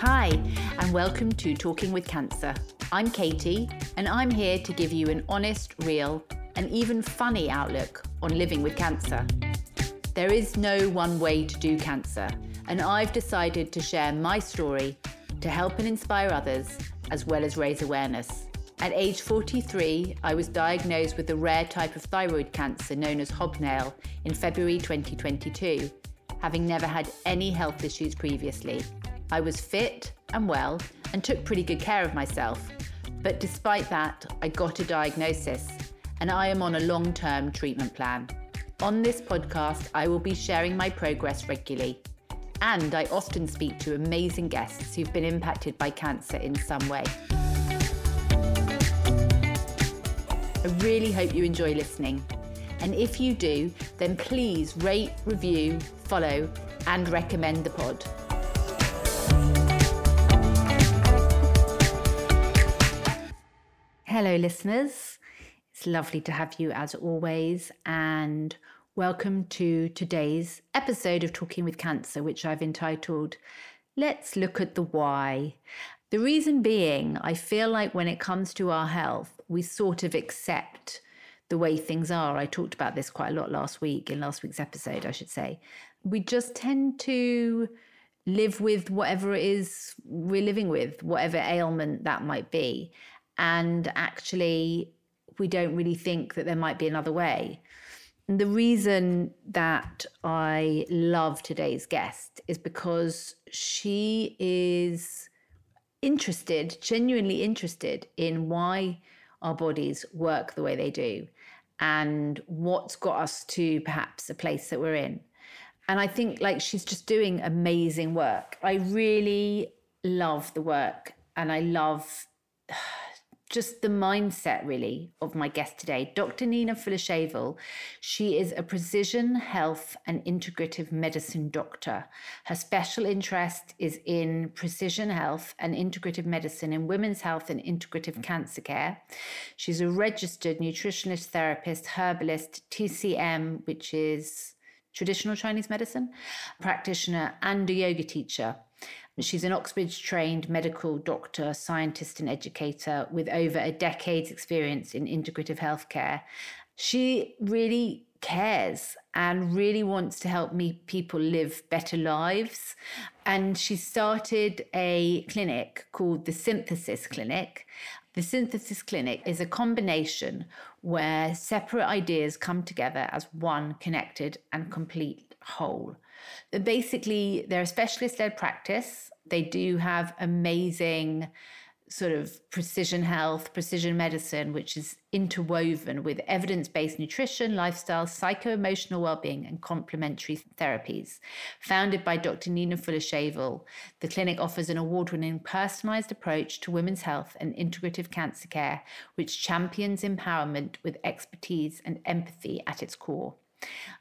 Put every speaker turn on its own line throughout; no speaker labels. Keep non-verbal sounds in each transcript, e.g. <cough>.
Hi, and welcome to Talking with Cancer. I'm Katie, and I'm here to give you an honest, real, and even funny outlook on living with cancer. There is no one way to do cancer, and I've decided to share my story to help and inspire others, as well as raise awareness. At age 43, I was diagnosed with a rare type of thyroid cancer known as hobnail in February 2022, having never had any health issues previously. I was fit and well and took pretty good care of myself. But despite that, I got a diagnosis and I am on a long term treatment plan. On this podcast, I will be sharing my progress regularly. And I often speak to amazing guests who've been impacted by cancer in some way. I really hope you enjoy listening. And if you do, then please rate, review, follow, and recommend the pod. Hello, listeners. It's lovely to have you as always, and welcome to today's episode of Talking with Cancer, which I've entitled Let's Look at the Why. The reason being, I feel like when it comes to our health, we sort of accept the way things are. I talked about this quite a lot last week, in last week's episode, I should say. We just tend to live with whatever it is we're living with, whatever ailment that might be and actually we don't really think that there might be another way. And the reason that I love today's guest is because she is interested, genuinely interested in why our bodies work the way they do and what's got us to perhaps a place that we're in. And I think like she's just doing amazing work. I really love the work and I love <sighs> just the mindset really of my guest today, Dr. Nina Fuller She is a precision health and integrative medicine doctor. Her special interest is in precision health and integrative medicine in women's health and integrative cancer care. She's a registered nutritionist therapist, herbalist, TCM, which is traditional Chinese medicine practitioner, and a yoga teacher. She's an Oxbridge trained medical doctor, scientist, and educator with over a decade's experience in integrative healthcare. She really cares and really wants to help me people live better lives. And she started a clinic called the Synthesis Clinic. The Synthesis Clinic is a combination where separate ideas come together as one connected and complete whole. Basically, they're a specialist led practice. They do have amazing sort of precision health, precision medicine, which is interwoven with evidence based nutrition, lifestyle, psycho emotional well being, and complementary therapies. Founded by Dr. Nina Fuller Shavel, the clinic offers an award winning personalized approach to women's health and integrative cancer care, which champions empowerment with expertise and empathy at its core.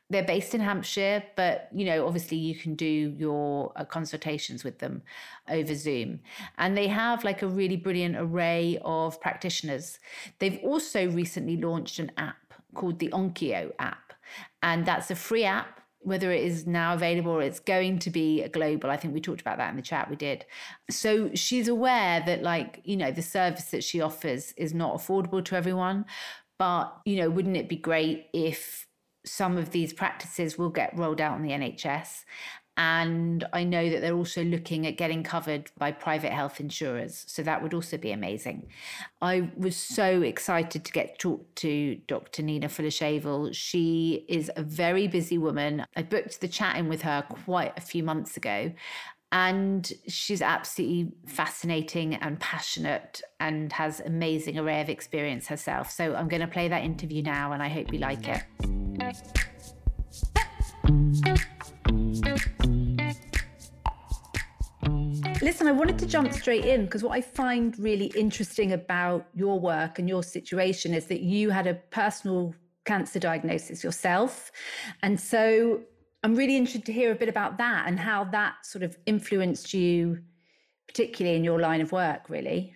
They're based in Hampshire, but you know, obviously, you can do your uh, consultations with them over Zoom. And they have like a really brilliant array of practitioners. They've also recently launched an app called the OnCIO app, and that's a free app whether it is now available or it's going to be global. I think we talked about that in the chat we did. So she's aware that, like, you know, the service that she offers is not affordable to everyone. But, you know, wouldn't it be great if some of these practices will get rolled out on the NHS. And I know that they're also looking at getting covered by private health insurers. So that would also be amazing. I was so excited to get to talk to Dr. Nina Fuller She is a very busy woman. I booked the chat in with her quite a few months ago. And she's absolutely fascinating and passionate and has amazing array of experience herself. So I'm going to play that interview now and I hope you like it. Listen, I wanted to jump straight in because what I find really interesting about your work and your situation is that you had a personal cancer diagnosis yourself. And so I'm really interested to hear a bit about that and how that sort of influenced you, particularly in your line of work, really.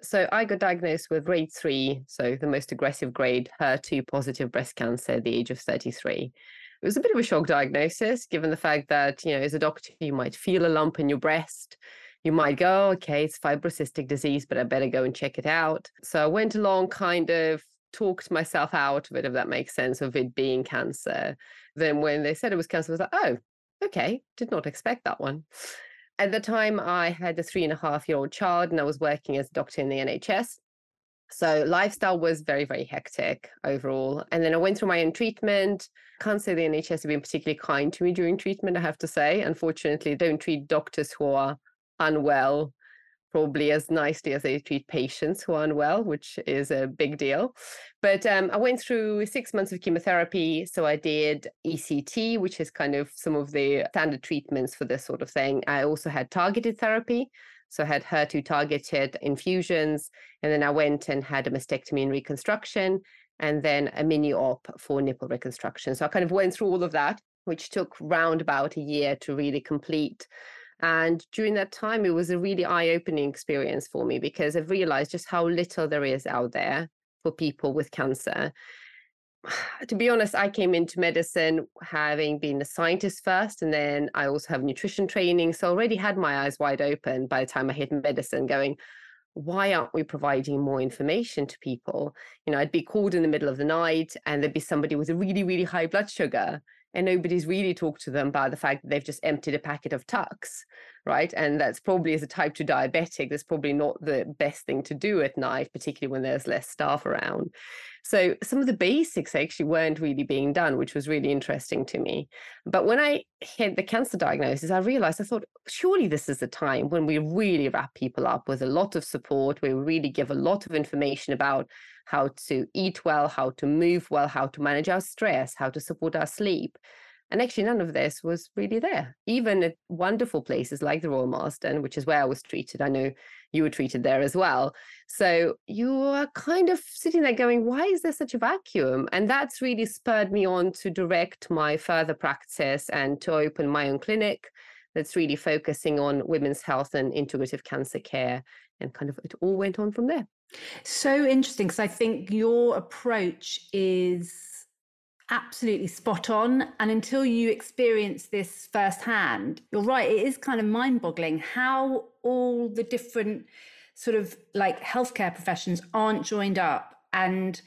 So I got diagnosed with grade three, so the most aggressive grade, HER2 positive breast cancer at the age of 33. It was a bit of a shock diagnosis, given the fact that, you know, as a doctor, you might feel a lump in your breast, you might go, okay, it's fibrocystic disease, but I better go and check it out. So I went along, kind of talked myself out of it, if that makes sense, of it being cancer. Then when they said it was cancer, I was like, oh, okay, did not expect that one. At the time, I had a three and a half year old child and I was working as a doctor in the NHS. So lifestyle was very, very hectic overall. And then I went through my own treatment. Can't say the NHS have been particularly kind to me during treatment, I have to say. Unfortunately, don't treat doctors who are unwell probably as nicely as they treat patients who are unwell, which is a big deal. But um, I went through six months of chemotherapy. So I did ECT, which is kind of some of the standard treatments for this sort of thing. I also had targeted therapy. So I had HER2 targeted infusions. And then I went and had a mastectomy and reconstruction, and then a mini op for nipple reconstruction. So I kind of went through all of that, which took round about a year to really complete. And during that time, it was a really eye opening experience for me because I've realized just how little there is out there for people with cancer. <sighs> To be honest, I came into medicine having been a scientist first, and then I also have nutrition training. So I already had my eyes wide open by the time I hit medicine, going, why aren't we providing more information to people? You know, I'd be called in the middle of the night and there'd be somebody with a really, really high blood sugar and nobody's really talked to them about the fact that they've just emptied a packet of Tux, right? And that's probably as a type 2 diabetic, that's probably not the best thing to do at night, particularly when there's less staff around. So some of the basics actually weren't really being done, which was really interesting to me. But when I had the cancer diagnosis, I realized I thought, surely this is the time when we really wrap people up with a lot of support. We really give a lot of information about how to eat well, how to move well, how to manage our stress, how to support our sleep. And actually, none of this was really there, even at wonderful places like the Royal Marsden, which is where I was treated. I know you were treated there as well. So you are kind of sitting there going, why is there such a vacuum? And that's really spurred me on to direct my further practice and to open my own clinic that's really focusing on women's health and integrative cancer care. And kind of it all went on from there.
So interesting because I think your approach is absolutely spot on. And until you experience this firsthand, you're right, it is kind of mind boggling how all the different sort of like healthcare professions aren't joined up and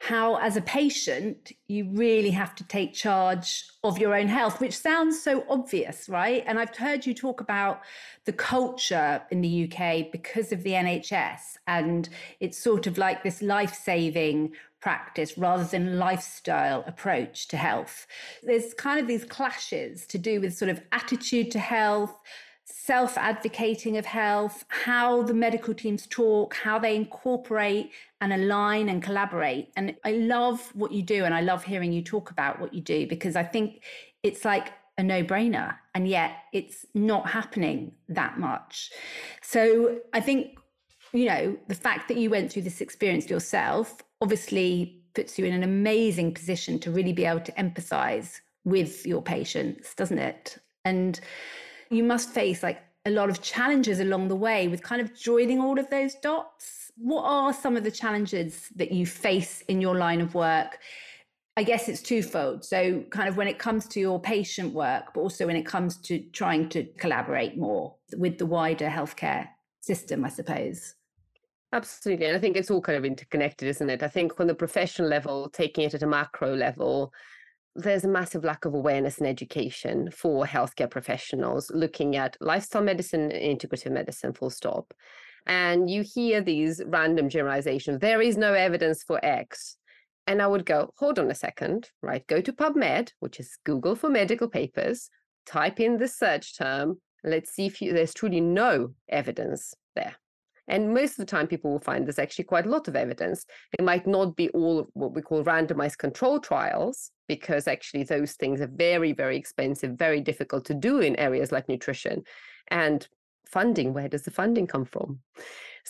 how, as a patient, you really have to take charge of your own health, which sounds so obvious, right? And I've heard you talk about the culture in the UK because of the NHS, and it's sort of like this life saving practice rather than lifestyle approach to health. There's kind of these clashes to do with sort of attitude to health, self advocating of health, how the medical teams talk, how they incorporate and align and collaborate. And I love what you do. And I love hearing you talk about what you do because I think it's like a no brainer. And yet it's not happening that much. So I think, you know, the fact that you went through this experience yourself obviously puts you in an amazing position to really be able to empathize with your patients, doesn't it? And you must face like a lot of challenges along the way with kind of joining all of those dots. What are some of the challenges that you face in your line of work? I guess it's twofold. So, kind of when it comes to your patient work, but also when it comes to trying to collaborate more with the wider healthcare system, I suppose.
Absolutely. And I think it's all kind of interconnected, isn't it? I think on the professional level, taking it at a macro level, there's a massive lack of awareness and education for healthcare professionals looking at lifestyle medicine and integrative medicine, full stop. And you hear these random generalizations there is no evidence for X. And I would go, hold on a second, right? Go to PubMed, which is Google for medical papers, type in the search term, let's see if you, there's truly no evidence there. And most of the time, people will find there's actually quite a lot of evidence. It might not be all what we call randomized control trials, because actually those things are very, very expensive, very difficult to do in areas like nutrition. And funding, where does the funding come from?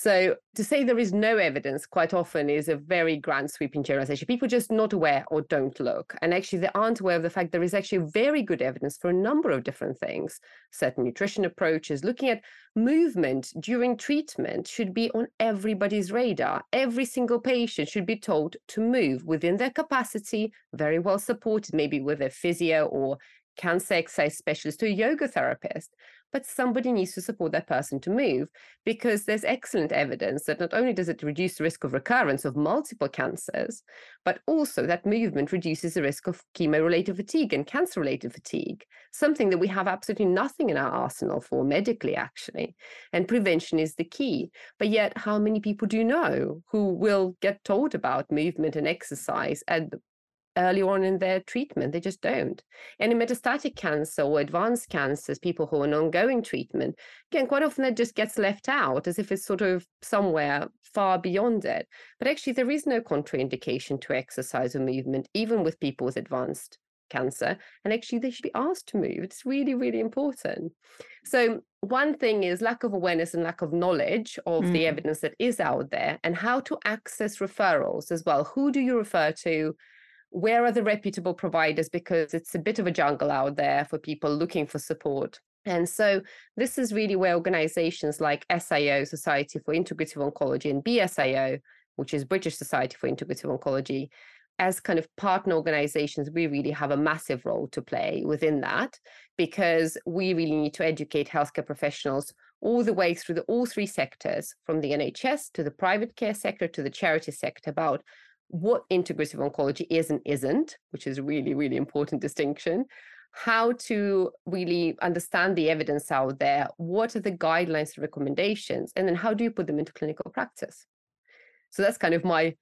So to say there is no evidence quite often is a very grand sweeping generalization. People just not aware or don't look. And actually they aren't aware of the fact there is actually very good evidence for a number of different things. Certain nutrition approaches, looking at movement during treatment should be on everybody's radar. Every single patient should be told to move within their capacity, very well supported, maybe with a physio or cancer exercise specialist or yoga therapist. But somebody needs to support that person to move because there's excellent evidence that not only does it reduce the risk of recurrence of multiple cancers, but also that movement reduces the risk of chemo related fatigue and cancer related fatigue, something that we have absolutely nothing in our arsenal for medically, actually. And prevention is the key. But yet, how many people do you know who will get told about movement and exercise at early on in their treatment. They just don't. And in metastatic cancer or advanced cancers, people who are on ongoing treatment, again, quite often that just gets left out as if it's sort of somewhere far beyond it. But actually, there is no contraindication to exercise or movement, even with people with advanced cancer. And actually, they should be asked to move. It's really, really important. So, one thing is lack of awareness and lack of knowledge of mm. the evidence that is out there and how to access referrals as well. Who do you refer to? Where are the reputable providers? Because it's a bit of a jungle out there for people looking for support. And so this is really where organizations like SIO, Society for Integrative Oncology, and BSIO, which is British Society for Integrative Oncology, as kind of partner organizations, we really have a massive role to play within that because we really need to educate healthcare professionals all the way through the all three sectors, from the NHS to the private care sector to the charity sector, about what integrative oncology is and isn't, which is a really, really important distinction, how to really understand the evidence out there, what are the guidelines and recommendations, and then how do you put them into clinical practice? So that's kind of my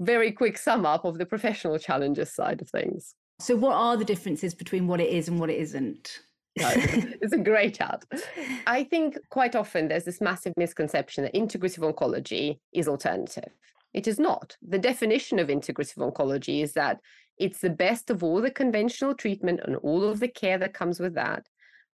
very quick sum up of the professional challenges side of things.
So, what are the differences between what it is and what it isn't?
No, <laughs> it's a great ad. I think quite often there's this massive misconception that integrative oncology is alternative. It is not. The definition of integrative oncology is that it's the best of all the conventional treatment and all of the care that comes with that,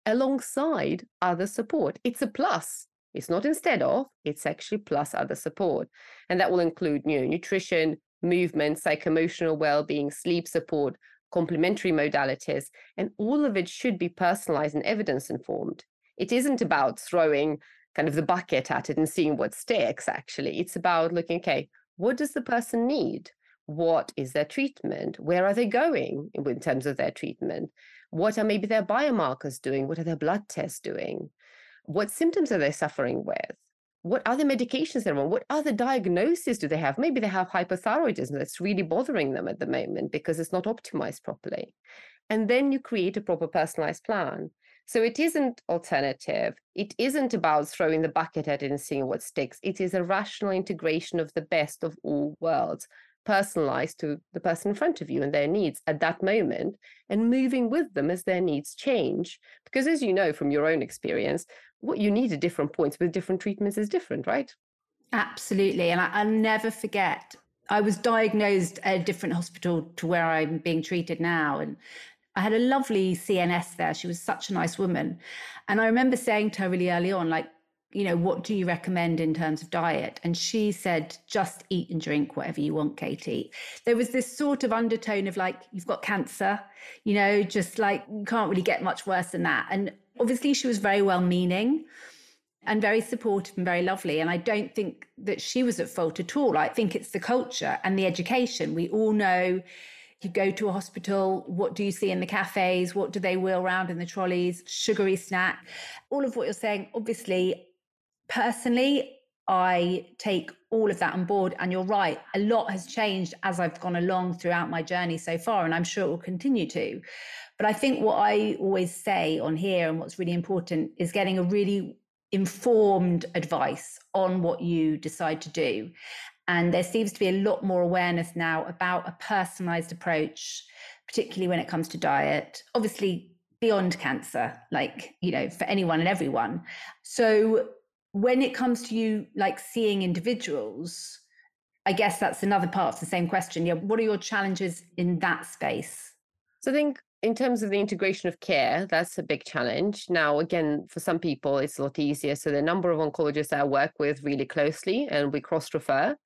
alongside other support. It's a plus. It's not instead of, it's actually plus other support. And that will include you know, nutrition, movement, psycho-emotional well-being, sleep support, complementary modalities, and all of it should be personalized and evidence informed. It isn't about throwing kind of the bucket at it and seeing what sticks, actually. It's about looking, okay, what does the person need? What is their treatment? Where are they going in terms of their treatment? What are maybe their biomarkers doing? What are their blood tests doing? What symptoms are they suffering with? What other medications they're on? What other diagnoses do they have? Maybe they have hypothyroidism that's really bothering them at the moment because it's not optimized properly. And then you create a proper personalized plan. So it isn't alternative. It isn't about throwing the bucket at it and seeing what sticks. It is a rational integration of the best of all worlds, personalized to the person in front of you and their needs at that moment, and moving with them as their needs change. Because as you know from your own experience, what you need at different points with different treatments is different, right?
Absolutely. And I, will never forget I was diagnosed at a different hospital to where I'm being treated now. And I had a lovely CNS there. She was such a nice woman. And I remember saying to her really early on, like, you know, what do you recommend in terms of diet? And she said, just eat and drink whatever you want, Katie. There was this sort of undertone of like, you've got cancer, you know, just like, you can't really get much worse than that. And obviously, she was very well meaning and very supportive and very lovely. And I don't think that she was at fault at all. I think it's the culture and the education. We all know you go to a hospital, what do you see in the cafes? What do they wheel around in the trolleys? Sugary snack. All of what you're saying, obviously, personally, I take all of that on board. And you're right, a lot has changed as I've gone along throughout my journey so far, and I'm sure it will continue to. But I think what I always say on here and what's really important is getting a really informed advice on what you decide to do. And there seems to be a lot more awareness now about a personalized approach, particularly when it comes to diet. Obviously, beyond cancer, like, you know, for anyone and everyone. So when it comes to you like seeing individuals, I guess that's another part of the same question. Yeah, what are your challenges in that space?
So I think in terms of the integration of care, that's a big challenge. Now, again, for some people, it's a lot easier. So the number of oncologists I work with really closely and we cross refer.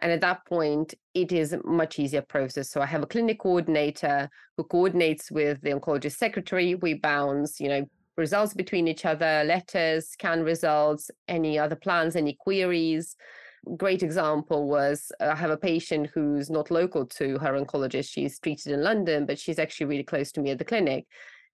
And at that point, it is a much easier process. So I have a clinic coordinator who coordinates with the oncologist secretary. We bounce, you know, results between each other, letters, scan results, any other plans, any queries. Great example was uh, I have a patient who's not local to her oncologist. She's treated in London, but she's actually really close to me at the clinic.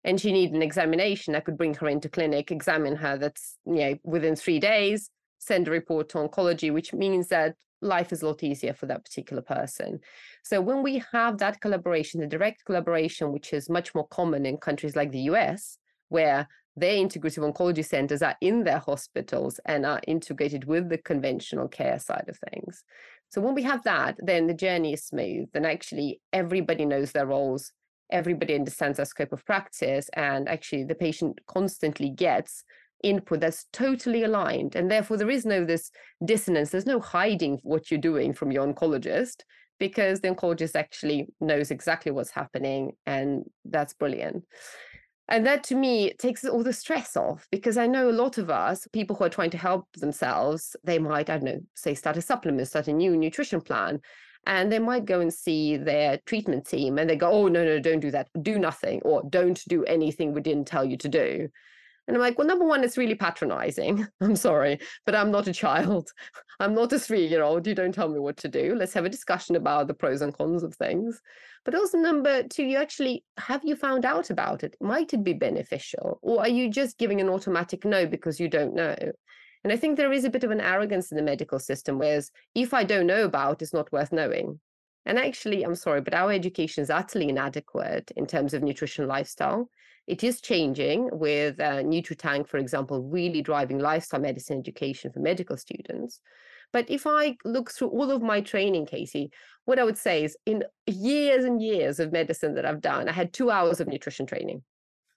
and she needed an examination, I could bring her into clinic, examine her. That's you know within three days, send a report to oncology, which means that life is a lot easier for that particular person. So when we have that collaboration, the direct collaboration, which is much more common in countries like the US, where their integrative oncology centers are in their hospitals and are integrated with the conventional care side of things. So when we have that, then the journey is smooth and actually everybody knows their roles, everybody understands their scope of practice, and actually the patient constantly gets input that's totally aligned. And therefore there is no this dissonance, there's no hiding what you're doing from your oncologist because the oncologist actually knows exactly what's happening and that's brilliant. And that to me takes all the stress off because I know a lot of us, people who are trying to help themselves, they might, I don't know, say start a supplement, start a new nutrition plan. And they might go and see their treatment team and they go, oh, no, no, don't do that. Do nothing or don't do anything we didn't tell you to do. And I'm like, well, number one, it's really patronizing. <laughs> I'm sorry, but I'm not a child. <laughs> I'm not a three year old. You don't tell me what to do. Let's have a discussion about the pros and cons of things. But also, number two, you actually have you found out about it? Might it be beneficial? Or are you just giving an automatic no because you don't know? And I think there is a bit of an arrogance in the medical system, whereas if I don't know about, it's not worth knowing. And actually, I'm sorry, but our education is utterly inadequate in terms of nutrition lifestyle. It is changing with uh, NutriTank, for example, really driving lifestyle medicine education for medical students. But if I look through all of my training, Katie, what I would say is in years and years of medicine that I've done, I had two hours of nutrition training.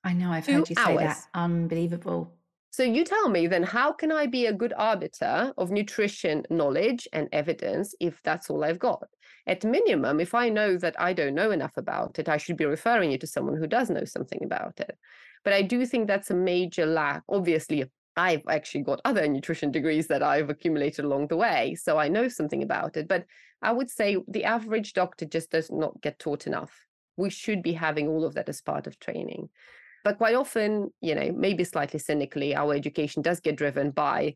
I know, I've two heard you say hours. that. Unbelievable.
So you tell me then, how can I be a good arbiter of nutrition knowledge and evidence if that's all I've got? at minimum, if I know that I don't know enough about it, I should be referring you to someone who does know something about it. But I do think that's a major lack. Obviously, I've actually got other nutrition degrees that I've accumulated along the way, so I know something about it. But I would say the average doctor just does not get taught enough. We should be having all of that as part of training. But quite often, you know, maybe slightly cynically, our education does get driven by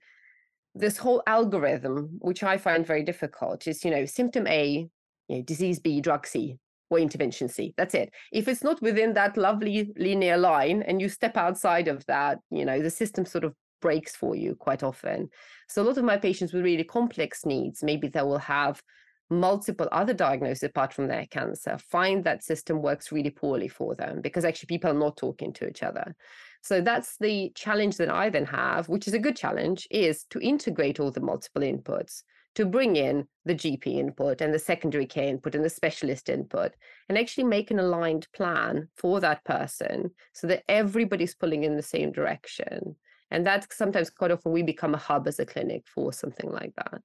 this whole algorithm, which I find very difficult, is, you know, symptom A, you know, disease B, drug C, or intervention C. That's it. If it's not within that lovely linear line and you step outside of that, you know, the system sort of breaks for you quite often. So a lot of my patients with really complex needs, maybe they will have multiple other diagnoses apart from their cancer, find that system works really poorly for them because actually people are not talking to each other. So that's the challenge that I then have, which is a good challenge, is to integrate all the multiple inputs to bring in the GP input and the secondary care input and the specialist input and actually make an aligned plan for that person so that everybody's pulling in the same direction. And that's sometimes quite often we become a hub as a clinic for something like that.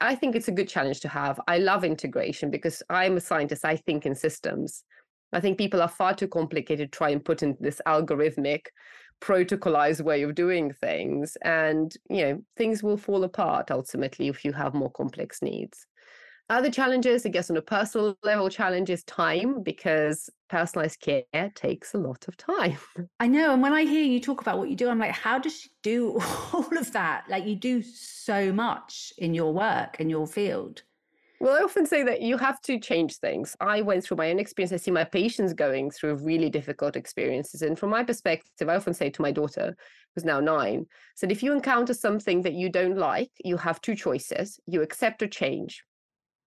I think it's a good challenge to have. I love integration because I'm a scientist, I think in systems. I think people are far too complicated to try and put in this algorithmic protocolized way of doing things and you know things will fall apart ultimately if you have more complex needs other challenges i guess on a personal level challenge is time because personalized care takes a lot of time <laughs>
i know and when i hear you talk about what you do i'm like how does she do <laughs> all of that like you do so much in your work in your field
well, I often say that you have to change things. I went through my own experience. I see my patients going through really difficult experiences. And from my perspective, I often say to my daughter, who's now nine, said, if you encounter something that you don't like, you have two choices. You accept or change.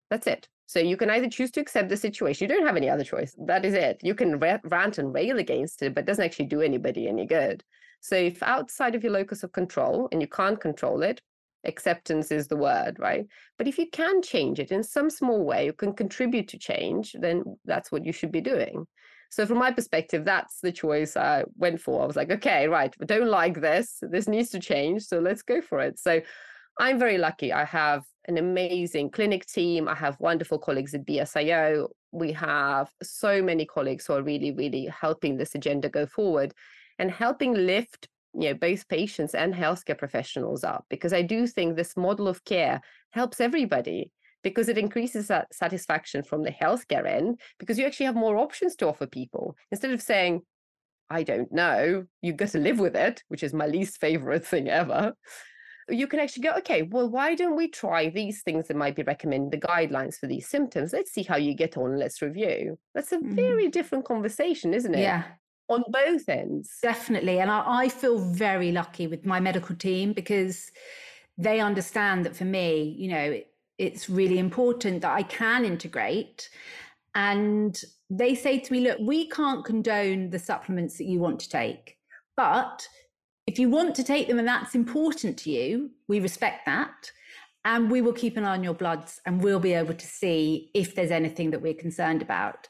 That's it. So you can either choose to accept the situation. You don't have any other choice. That is it. You can rant and rail against it, but it doesn't actually do anybody any good. So if outside of your locus of control and you can't control it, acceptance is the word, right? But if you can change it in some small way, you can contribute to change, then that's what you should be doing. So, from my perspective, that's the choice I went for. I was like, okay, right, I don't like this. This needs to change. So, let's go for it. So, I'm very lucky. I have an amazing clinic team. I have wonderful colleagues at BSIO. We have so many colleagues who are really, really helping this agenda go forward and helping lift you know both patients and healthcare professionals up because i do think this model of care helps everybody because it increases that satisfaction from the healthcare end because you actually have more options to offer people instead of saying i don't know you've got to live with it which is my least favorite thing ever you can actually go okay well why don't we try these things that might be recommended the guidelines for these symptoms let's see how you get on let's review that's a mm. very different conversation isn't it
yeah
on both ends.
Definitely. And I, I feel very lucky with my medical team because they understand that for me, you know, it, it's really important that I can integrate. And they say to me, look, we can't condone the supplements that you want to take, but if you want to take them and that's important to you, we respect that. And we will keep an eye on your bloods and we'll be able to see if there's anything that we're concerned about.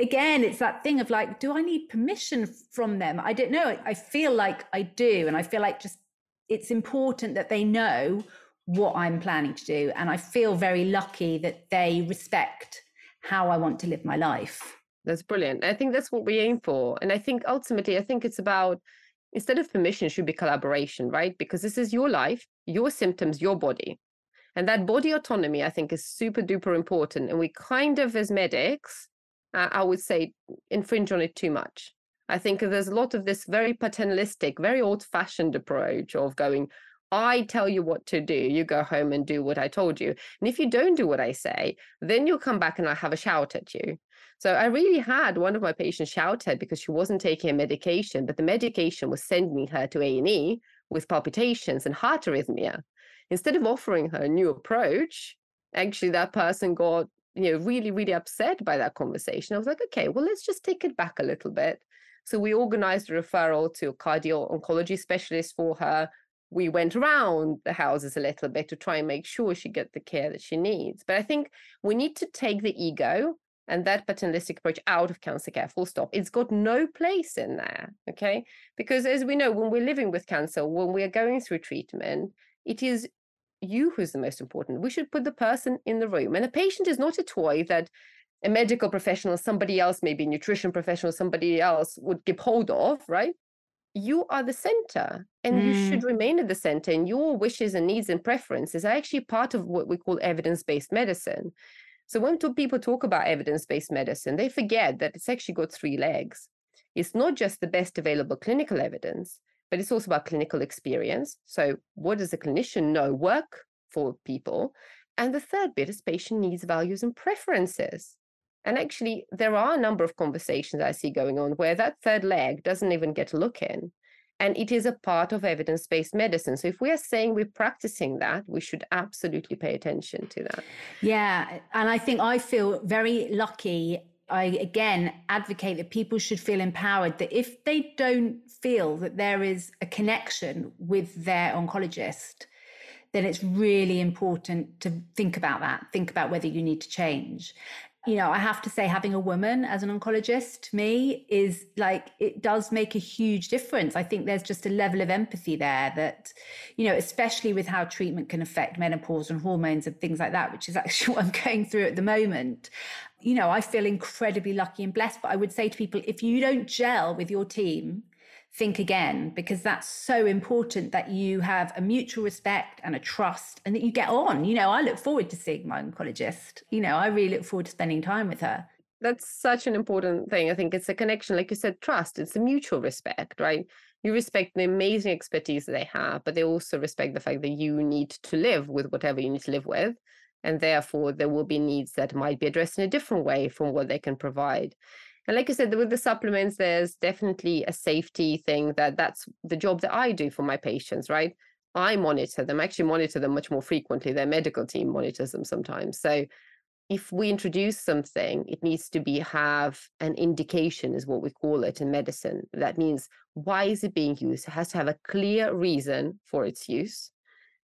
Again, it's that thing of like, do I need permission from them? I don't know. I feel like I do. And I feel like just it's important that they know what I'm planning to do. And I feel very lucky that they respect how I want to live my life.
That's brilliant. I think that's what we aim for. And I think ultimately, I think it's about instead of permission, should be collaboration, right? Because this is your life, your symptoms, your body. And that body autonomy, I think, is super duper important. And we kind of, as medics, uh, I would say, infringe on it too much. I think there's a lot of this very paternalistic, very old fashioned approach of going, I tell you what to do. You go home and do what I told you. And if you don't do what I say, then you'll come back and I'll have a shout at you. So I really had one of my patients shout her because she wasn't taking a medication, but the medication was sending her to A&E with palpitations and heart arrhythmia. Instead of offering her a new approach, actually that person got you know really really upset by that conversation. I was like, okay, well let's just take it back a little bit. So we organized a referral to a cardio oncology specialist for her. We went around the houses a little bit to try and make sure she get the care that she needs. But I think we need to take the ego and that paternalistic approach out of cancer care full stop. It's got no place in there okay? Because as we know when we're living with cancer when we're going through treatment it is you who's the most important. We should put the person in the room. And a patient is not a toy that a medical professional somebody else maybe a nutrition professional somebody else would give hold of right? You are the center and mm. you should mm. remain at the center and your wishes and needs and preferences are actually part of what we call evidence-based medicine so when people talk about evidence-based medicine, they forget that it's actually got three legs. It's not just the best available clinical evidence, but it's also about clinical experience. So what does a clinician know work for people? And the third bit is patient needs, values, and preferences. And actually, there are a number of conversations I see going on where that third leg doesn't even get a look in and it is a part of evidence-based medicine. So if we are saying we're practicing that we should absolutely pay attention to that.
Yeah and i think i feel very lucky. I again advocate that people should feel empowered that if they don't feel that there is a connection with their oncologist then it's really important to think about that think about whether you need to change you know, I have to say, having a woman as an oncologist to me is like, it does make a huge difference. I think there's just a level of empathy there that, you know, especially with how treatment can affect menopause and hormones and things like that, which is <laughs> actually what I'm going through at the moment. You know, I feel incredibly lucky and blessed. But I would say to people, if you don't gel with your team, think again because that's so important that you have a mutual respect and a trust and that you get on. You know, I look forward to seeing my oncologist. You know, I really look forward to spending time with her.
That's such an important thing. I think it's a connection, like you said, trust. It's a mutual respect, right? You respect the amazing expertise that they have, but they also respect the fact that you need to live with whatever you need to live with. And therefore, there will be needs that might be addressed in a different way from what they can provide. And like I said, with the supplements, there's definitely a safety thing that that's the job that I do for my patients, right? I monitor them, I actually monitor them much more frequently. Their medical team monitors them sometimes. So if we introduce something, it needs to be have an indication, is what we call it in medicine. That means why is it being used? It has to have a clear reason for its use.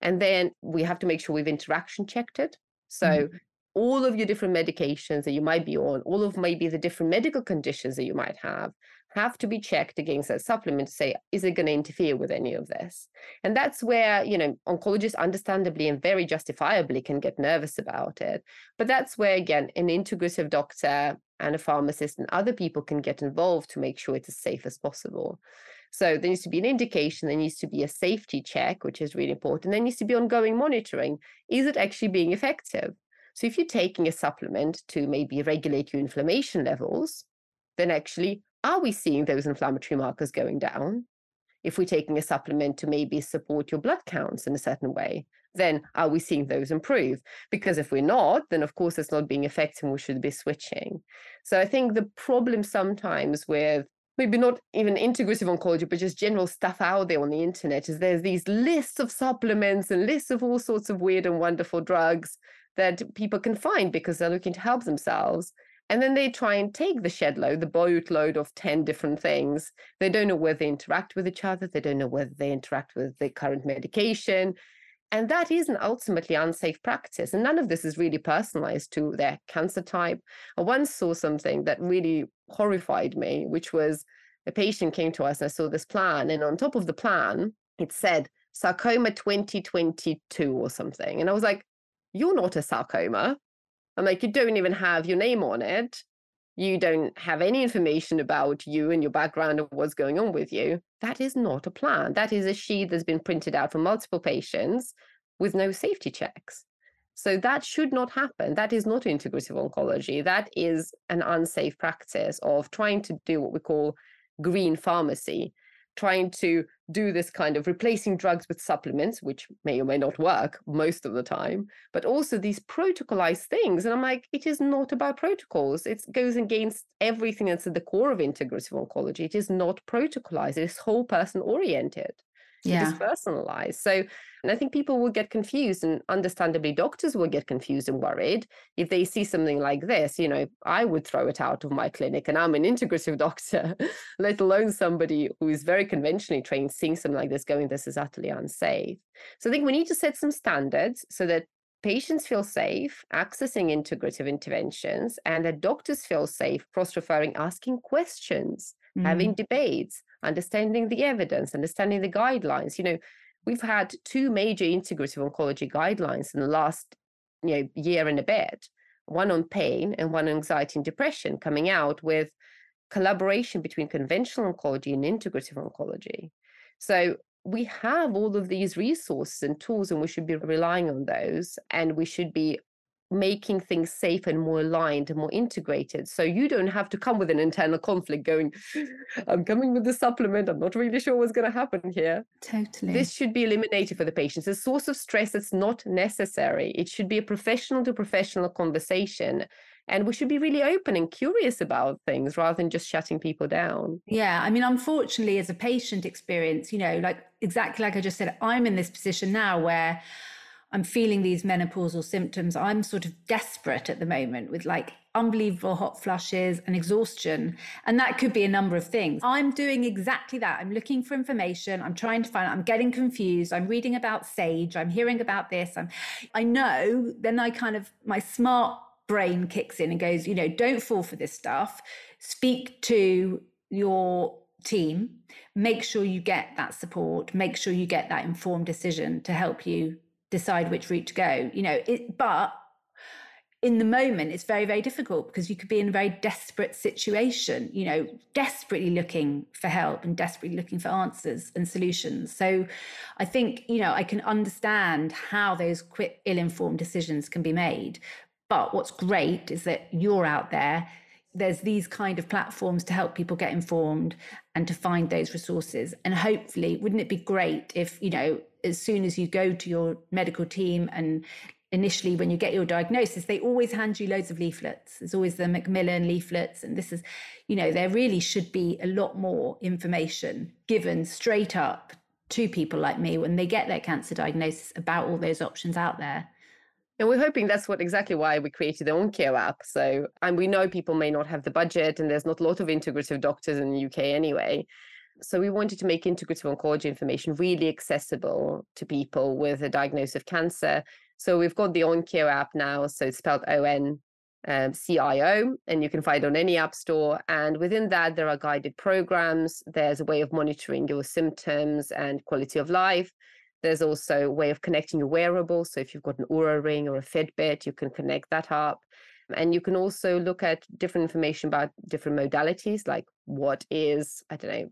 And then we have to make sure we've interaction checked it. So mm-hmm all of your different medications that you might be on, all of maybe the different medical conditions that you might have, have to be checked against that supplement to say, is it going to interfere with any of this? And that's where, you know, oncologists understandably and very justifiably can get nervous about it. But that's where, again, an integrative doctor and a pharmacist and other people can get involved to make sure it's as safe as possible. So there needs to be an indication, there needs to be a safety check, which is really important. There needs to be ongoing monitoring. Is it actually being effective? So if you're taking a supplement to maybe regulate your inflammation levels, then actually, are we seeing those inflammatory markers going down? If we're taking a supplement to maybe support your blood counts in a certain way, then are we seeing those improve? Because if we're not, then of course it's not being effective and we should be switching. So I think the problem sometimes with maybe not even integrative oncology, but just general stuff out there on the internet is there's these lists of supplements and lists of all sorts of weird and wonderful drugs that people can find because they're looking to help themselves. And then they try and take the shed load, the boatload of 10 different things. They don't know whether they interact with each other. They don't know whether they interact with the current medication. And that is an ultimately unsafe practice. And none of this is really personalized to their cancer type. I once saw something that really horrified me, which was a patient came to us and I saw this plan. And on top of the plan, it said sarcoma 2022 or something. And I was like, you're not a sarcoma. I'm like, you don't even have your name on it. You don't have any information about you and your background and what's going on with you. That is not a plan. That is a sheet that's been printed out for multiple patients with no safety checks. So that should not happen. That is not integrative oncology. That is an unsafe practice of trying to do what we call green pharmacy, trying to do this kind of replacing drugs with supplements, which may or may not work most of the time, but also these protocolized things. And I'm like, it is not about protocols. It goes against everything that's at the core of integrative oncology. It is not protocolized, it is whole person oriented yeah. it is personalized. So, and I think people will get confused, and understandably, doctors will get confused and worried if they see something like this. You know, I would throw it out of my clinic, and I'm an integrative <laughs> doctor, let alone somebody who is very conventionally trained, seeing something like this, going, this is utterly unsafe. So, I think we need to set some standards so that patients feel safe accessing integrative interventions and that doctors feel safe cross referring, asking questions, mm. having debates understanding the evidence, understanding the guidelines. You know, we've had two major integrative oncology guidelines in the last you know year and a bit, one on pain and one on anxiety and depression, coming out with collaboration between conventional oncology and integrative oncology. So we have all of these resources and tools, and we should be relying on those, and we should be making things safe and more aligned and more integrated. So you don't have to come with an internal conflict going, <laughs> I'm coming with the supplement. I'm not really sure what's going to happen here.
Totally.
This should be eliminated for the patients. A source of stress that's not necessary. It should be a professional to professional conversation. And we should be really open and curious about things rather than just shutting people down.
Yeah. I mean, unfortunately, as a patient experience, you know, like exactly like I just said, I'm in this position now where I'm feeling these menopausal symptoms. I'm sort of desperate at the moment with like unbelievable hot flushes and exhaustion. And that could be a number of things. I'm doing exactly that. I'm looking for information. I'm trying to find, I'm getting confused. I'm reading about SAGE. I'm hearing about this. I'm, I know, then I kind of, my smart brain kicks in and goes, you know, don't fall for this stuff. Speak to your team. Make sure you get that support. Make sure you get that informed decision to help you decide which route to go you know it, but in the moment it's very very difficult because you could be in a very desperate situation you know desperately looking for help and desperately looking for answers and solutions. So i think you know i can understand how those quick ill-informed decisions can be made but what's great is that you're out there there's these kind of platforms to help people get informed and to find those resources. And hopefully wouldn't it be great if you know as soon as you go to your medical team and initially when you get your diagnosis they always hand you loads of leaflets. There's always the macmillan leaflets and this is you know there really should be a lot more information given straight up to people like me when they get their cancer diagnosis about all those options out there
and we're hoping that's what exactly why we created the OnCIO app. So, and we know people may not have the budget, and there's not a lot of integrative doctors in the UK anyway. So we wanted to make integrative oncology information really accessible to people with a diagnosis of cancer. So we've got the OnCIO app now. So it's spelled O N um, CIO, and you can find it on any app store. And within that, there are guided programs. There's a way of monitoring your symptoms and quality of life. There's also a way of connecting your wearables. So if you've got an Oura ring or a Fitbit, you can connect that up. And you can also look at different information about different modalities, like what is, I don't know,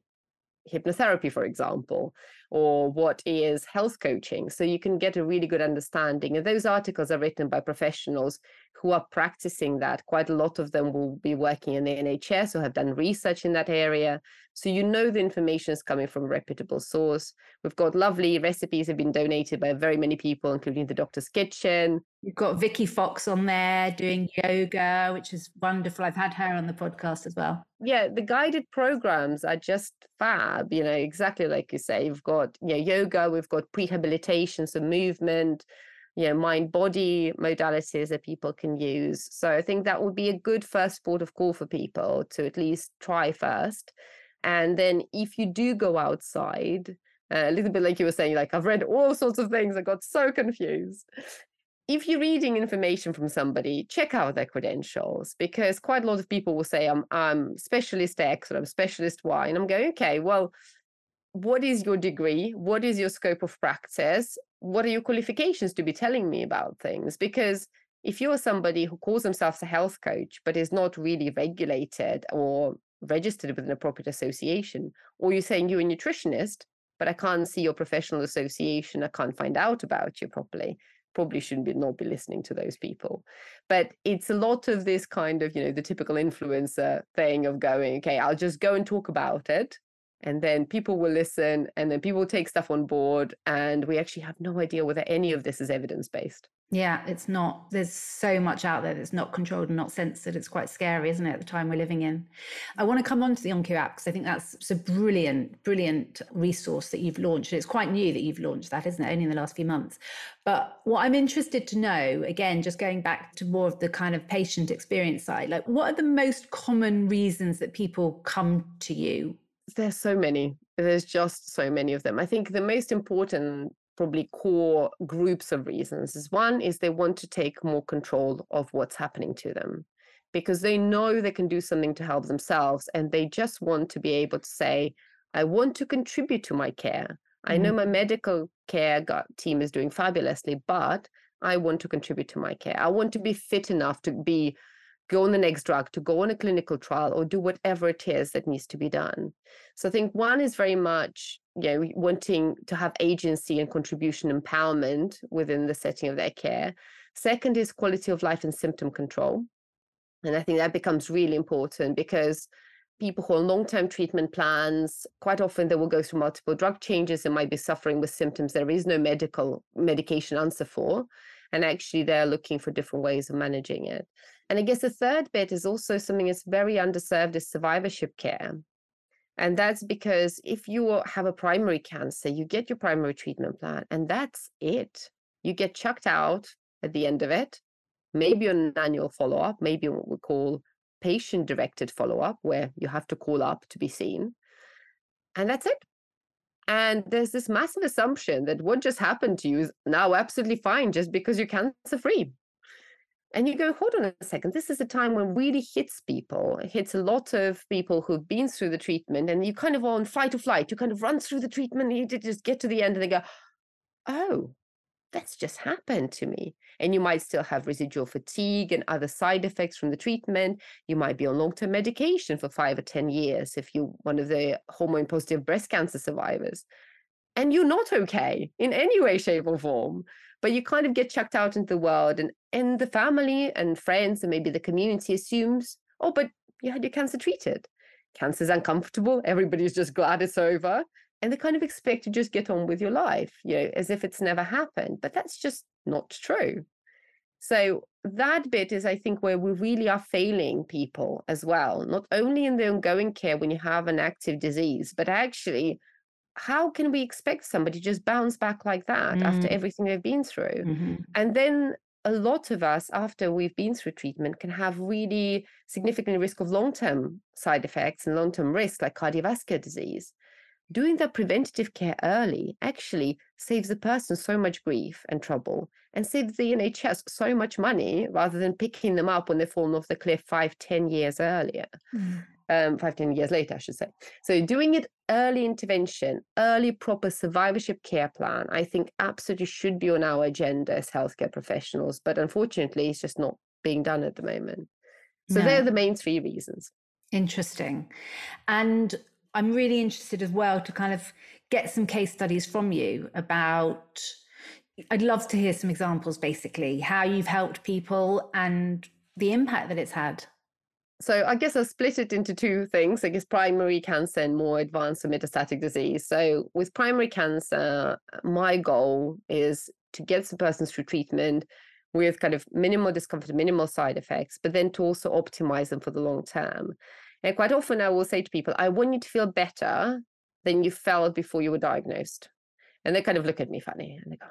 hypnotherapy, for example, or what is health coaching. So you can get a really good understanding. And those articles are written by professionals who are practicing that. Quite a lot of them will be working in the NHS or have done research in that area. So you know the information is coming from a reputable source. We've got lovely recipes have been donated by very many people, including the Doctor's Kitchen.
You've got Vicky Fox on there doing yoga, which is wonderful. I've had her on the podcast as well.
Yeah, the guided programs are just fab, you know, exactly like you say. You've got you know, yoga, we've got prehabilitation, so movement, you know, mind body modalities that people can use. So I think that would be a good first port of call for people to at least try first. And then if you do go outside, uh, a little bit like you were saying, like I've read all sorts of things, I got so confused if you're reading information from somebody, check out their credentials because quite a lot of people will say, I'm, I'm specialist X or I'm specialist Y. And I'm going, okay, well, what is your degree? What is your scope of practice? What are your qualifications to be telling me about things? Because if you're somebody who calls themselves a health coach, but is not really regulated or registered with an appropriate association, or you're saying you're a nutritionist, but I can't see your professional association, I can't find out about you properly, probably shouldn't be not be listening to those people but it's a lot of this kind of you know the typical influencer thing of going okay i'll just go and talk about it and then people will listen and then people take stuff on board and we actually have no idea whether any of this is evidence based
yeah, it's not. There's so much out there that's not controlled and not censored. It's quite scary, isn't it, at the time we're living in? I want to come on to the OnCIO app because I think that's a brilliant, brilliant resource that you've launched. It's quite new that you've launched that, isn't it? Only in the last few months. But what I'm interested to know, again, just going back to more of the kind of patient experience side, like what are the most common reasons that people come to you?
There's so many. There's just so many of them. I think the most important probably core groups of reasons is one is they want to take more control of what's happening to them because they know they can do something to help themselves and they just want to be able to say i want to contribute to my care mm-hmm. i know mm-hmm. my medical care team is doing fabulously but i want to contribute to my care i want to be fit enough to be go on the next drug, to go on a clinical trial, or do whatever it is that needs to be done. So I think one is very much, you know, wanting to have agency and contribution empowerment within the setting of their care. Second is quality of life and symptom control. And I think that becomes really important because people who are on long-term treatment plans, quite often they will go through multiple drug changes and might be suffering with symptoms there is no medical medication answer for. And actually they're looking for different ways of managing it. And I guess the third bit is also something that's very underserved is survivorship care. And that's because if you have a primary cancer, you get your primary treatment plan, and that's it. You get chucked out at the end of it, maybe an annual follow up, maybe what we call patient directed follow up, where you have to call up to be seen. And that's it. And there's this massive assumption that what just happened to you is now absolutely fine just because you're cancer free. And you go, hold on a second, this is a time when really hits people. It hits a lot of people who've been through the treatment, and you kind of on fight or flight. You kind of run through the treatment, and you just get to the end, and they go, oh, that's just happened to me. And you might still have residual fatigue and other side effects from the treatment. You might be on long term medication for five or 10 years if you're one of the hormone positive breast cancer survivors. And you're not okay in any way, shape, or form but you kind of get chucked out into the world and and the family and friends and maybe the community assumes oh but you had your cancer treated. Cancer's uncomfortable everybody's just glad it's over and they kind of expect to just get on with your life you know as if it's never happened but that's just not true. So that bit is i think where we really are failing people as well not only in the ongoing care when you have an active disease but actually how can we expect somebody to just bounce back like that mm. after everything they've been through? Mm-hmm. And then a lot of us, after we've been through treatment, can have really significant risk of long term side effects and long term risk, like cardiovascular disease. Doing the preventative care early actually saves the person so much grief and trouble and saves the NHS so much money rather than picking them up when they've fallen off the cliff five, ten years earlier. Mm um, five, 10 years later, I should say. So doing it early intervention, early proper survivorship care plan, I think absolutely should be on our agenda as healthcare professionals. But unfortunately, it's just not being done at the moment. So no. they're the main three reasons.
Interesting. And I'm really interested as well to kind of get some case studies from you about I'd love to hear some examples basically how you've helped people and the impact that it's had
so I guess I'll split it into two things. I guess primary cancer and more advanced metastatic disease. So with primary cancer, my goal is to get the person through treatment with kind of minimal discomfort, minimal side effects, but then to also optimize them for the long term. And quite often I will say to people, I want you to feel better than you felt before you were diagnosed. And they kind of look at me funny and they go,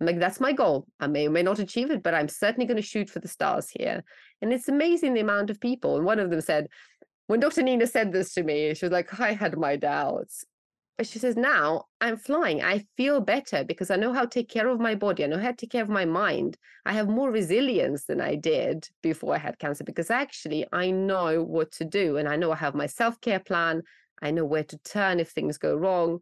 I'm like, that's my goal. I may or may not achieve it, but I'm certainly going to shoot for the stars here. And it's amazing the amount of people. And one of them said, when Dr. Nina said this to me, she was like, I had my doubts. But she says, now I'm flying. I feel better because I know how to take care of my body. I know how to take care of my mind. I have more resilience than I did before I had cancer because actually I know what to do and I know I have my self care plan. I know where to turn if things go wrong.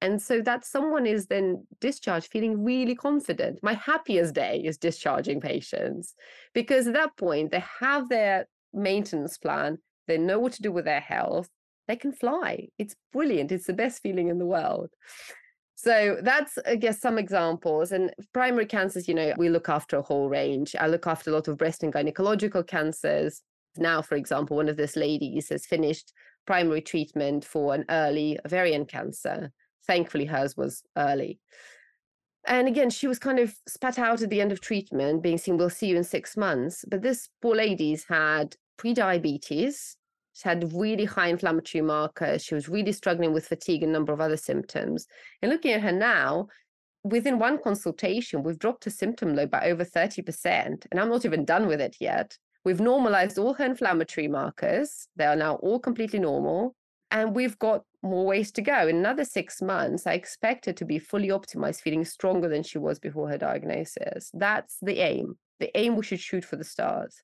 And so that someone is then discharged feeling really confident. My happiest day is discharging patients because at that point they have their maintenance plan, they know what to do with their health, they can fly. It's brilliant. It's the best feeling in the world. So that's, I guess, some examples. And primary cancers, you know, we look after a whole range. I look after a lot of breast and gynecological cancers. Now, for example, one of these ladies has finished primary treatment for an early ovarian cancer. Thankfully, hers was early. And again, she was kind of spat out at the end of treatment, being seen, we'll see you in six months. But this poor lady's had pre-diabetes, she had really high inflammatory markers. She was really struggling with fatigue and a number of other symptoms. And looking at her now, within one consultation, we've dropped her symptom load by over 30%. And I'm not even done with it yet. We've normalized all her inflammatory markers. They are now all completely normal. And we've got more ways to go. In another six months, I expect her to be fully optimized, feeling stronger than she was before her diagnosis. That's the aim. The aim we should shoot for the stars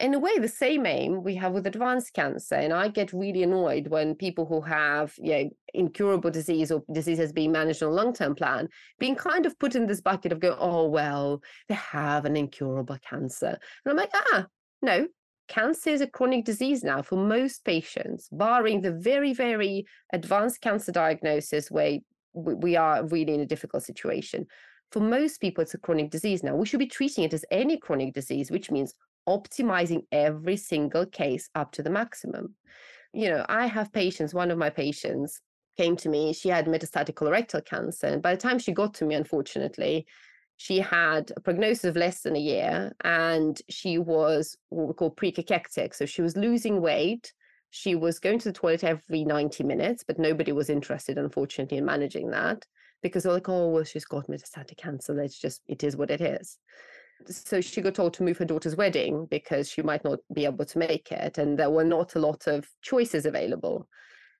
in a way the same aim we have with advanced cancer and i get really annoyed when people who have you know incurable disease or diseases being managed on a long-term plan being kind of put in this bucket of going oh well they have an incurable cancer and i'm like ah no cancer is a chronic disease now for most patients barring the very very advanced cancer diagnosis where we are really in a difficult situation for most people, it's a chronic disease now. We should be treating it as any chronic disease, which means optimizing every single case up to the maximum. You know, I have patients, one of my patients came to me, she had metastatic colorectal cancer. And by the time she got to me, unfortunately, she had a prognosis of less than a year and she was what we call precachectic. So she was losing weight. She was going to the toilet every 90 minutes, but nobody was interested, unfortunately, in managing that because they're like, oh, well, she's got metastatic cancer. Let's just, it is what it is so she got told to move her daughter's wedding because she might not be able to make it and there were not a lot of choices available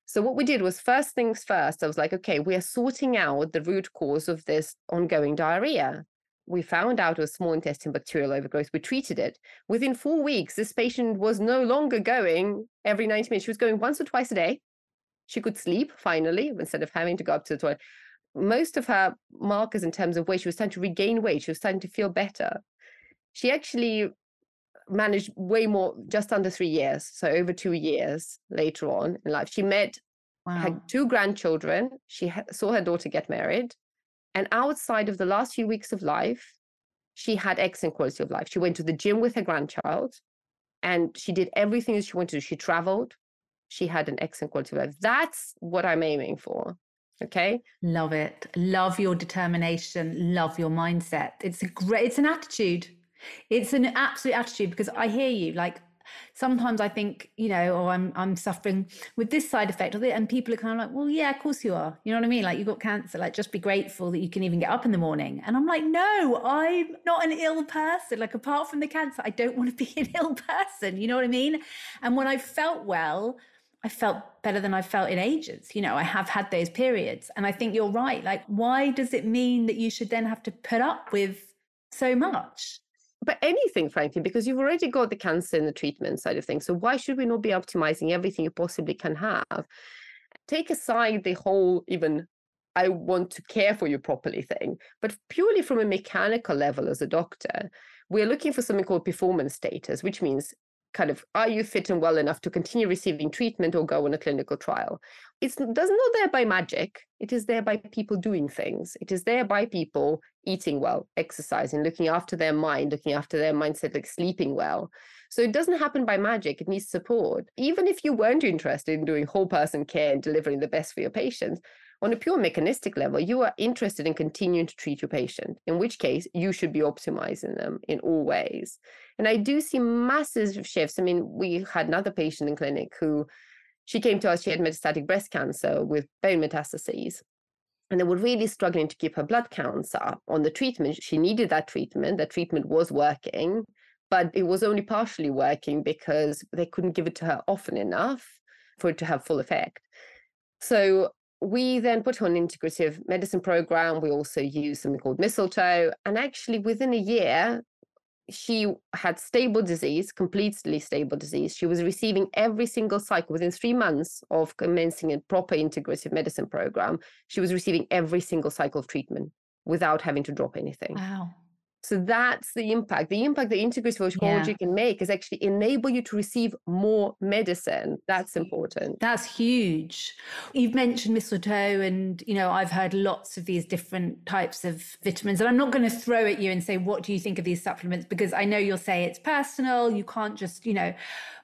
so what we did was first things first i was like okay we are sorting out the root cause of this ongoing diarrhea we found out it was small intestine bacterial overgrowth we treated it within four weeks this patient was no longer going every 90 minutes she was going once or twice a day she could sleep finally instead of having to go up to the toilet most of her markers in terms of weight, she was starting to regain weight. She was starting to feel better. She actually managed way more, just under three years. So over two years later on in life, she met, wow. had two grandchildren. She ha- saw her daughter get married. And outside of the last few weeks of life, she had excellent quality of life. She went to the gym with her grandchild and she did everything that she wanted to do. She traveled. She had an excellent quality of life. That's what I'm aiming for. Okay.
Love it. Love your determination. Love your mindset. It's a great, it's an attitude. It's an absolute attitude because I hear you. Like sometimes I think, you know, or I'm I'm suffering with this side effect of it, and people are kind of like, well, yeah, of course you are. You know what I mean? Like you got cancer. Like just be grateful that you can even get up in the morning. And I'm like, no, I'm not an ill person. Like apart from the cancer, I don't want to be <laughs> an ill person. You know what I mean? And when I felt well, I felt better than I felt in ages. You know, I have had those periods. And I think you're right. Like, why does it mean that you should then have to put up with so much?
But anything, frankly, because you've already got the cancer and the treatment side of things. So why should we not be optimizing everything you possibly can have? Take aside the whole even I want to care for you properly thing, but purely from a mechanical level as a doctor, we're looking for something called performance status, which means kind of are you fit and well enough to continue receiving treatment or go on a clinical trial? It's does not there by magic. It is there by people doing things. It is there by people eating well exercising looking after their mind looking after their mindset like sleeping well. So it doesn't happen by magic. It needs support. Even if you weren't interested in doing whole person care and delivering the best for your patients on a pure mechanistic level, you are interested in continuing to treat your patient, in which case you should be optimizing them in all ways. And I do see massive shifts. I mean, we had another patient in clinic who she came to us, she had metastatic breast cancer with bone metastases. And they were really struggling to keep her blood counts up on the treatment. She needed that treatment. That treatment was working, but it was only partially working because they couldn't give it to her often enough for it to have full effect. So we then put on an integrative medicine program. We also use something called mistletoe. And actually, within a year, she had stable disease, completely stable disease. She was receiving every single cycle within three months of commencing a proper integrative medicine program. She was receiving every single cycle of treatment without having to drop anything.
Wow.
So that's the impact. The impact the integrative oncology yeah. can make is actually enable you to receive more medicine. That's important.
That's huge. You've mentioned mistletoe, and you know I've heard lots of these different types of vitamins, and I'm not going to throw at you and say what do you think of these supplements because I know you'll say it's personal. You can't just you know.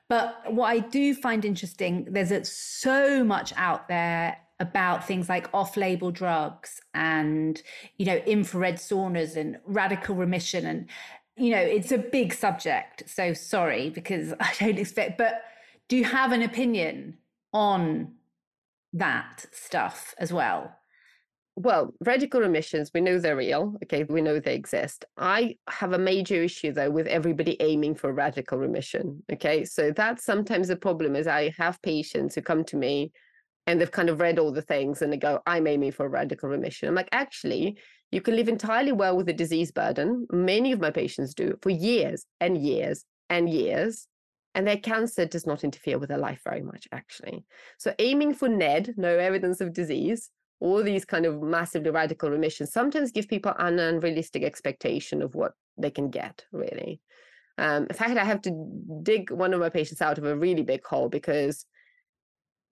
But what I do find interesting, there's so much out there about things like off-label drugs and you know infrared saunas and radical remission and you know it's a big subject. So sorry because <laughs> i don't expect but do you have an opinion on that stuff as well?
Well radical remissions we know they're real okay? We know they exist. I have a major issue though with everybody aiming for radical remission okay? So that's sometimes the problem is i have patients who come to me and they've kind of read all the things and they go, I'm aiming for a radical remission. I'm like, actually, you can live entirely well with a disease burden. Many of my patients do for years and years and years. And their cancer does not interfere with their life very much, actually. So, aiming for NED, no evidence of disease, all these kind of massively radical remissions sometimes give people an unrealistic expectation of what they can get, really. Um, in fact, I have to dig one of my patients out of a really big hole because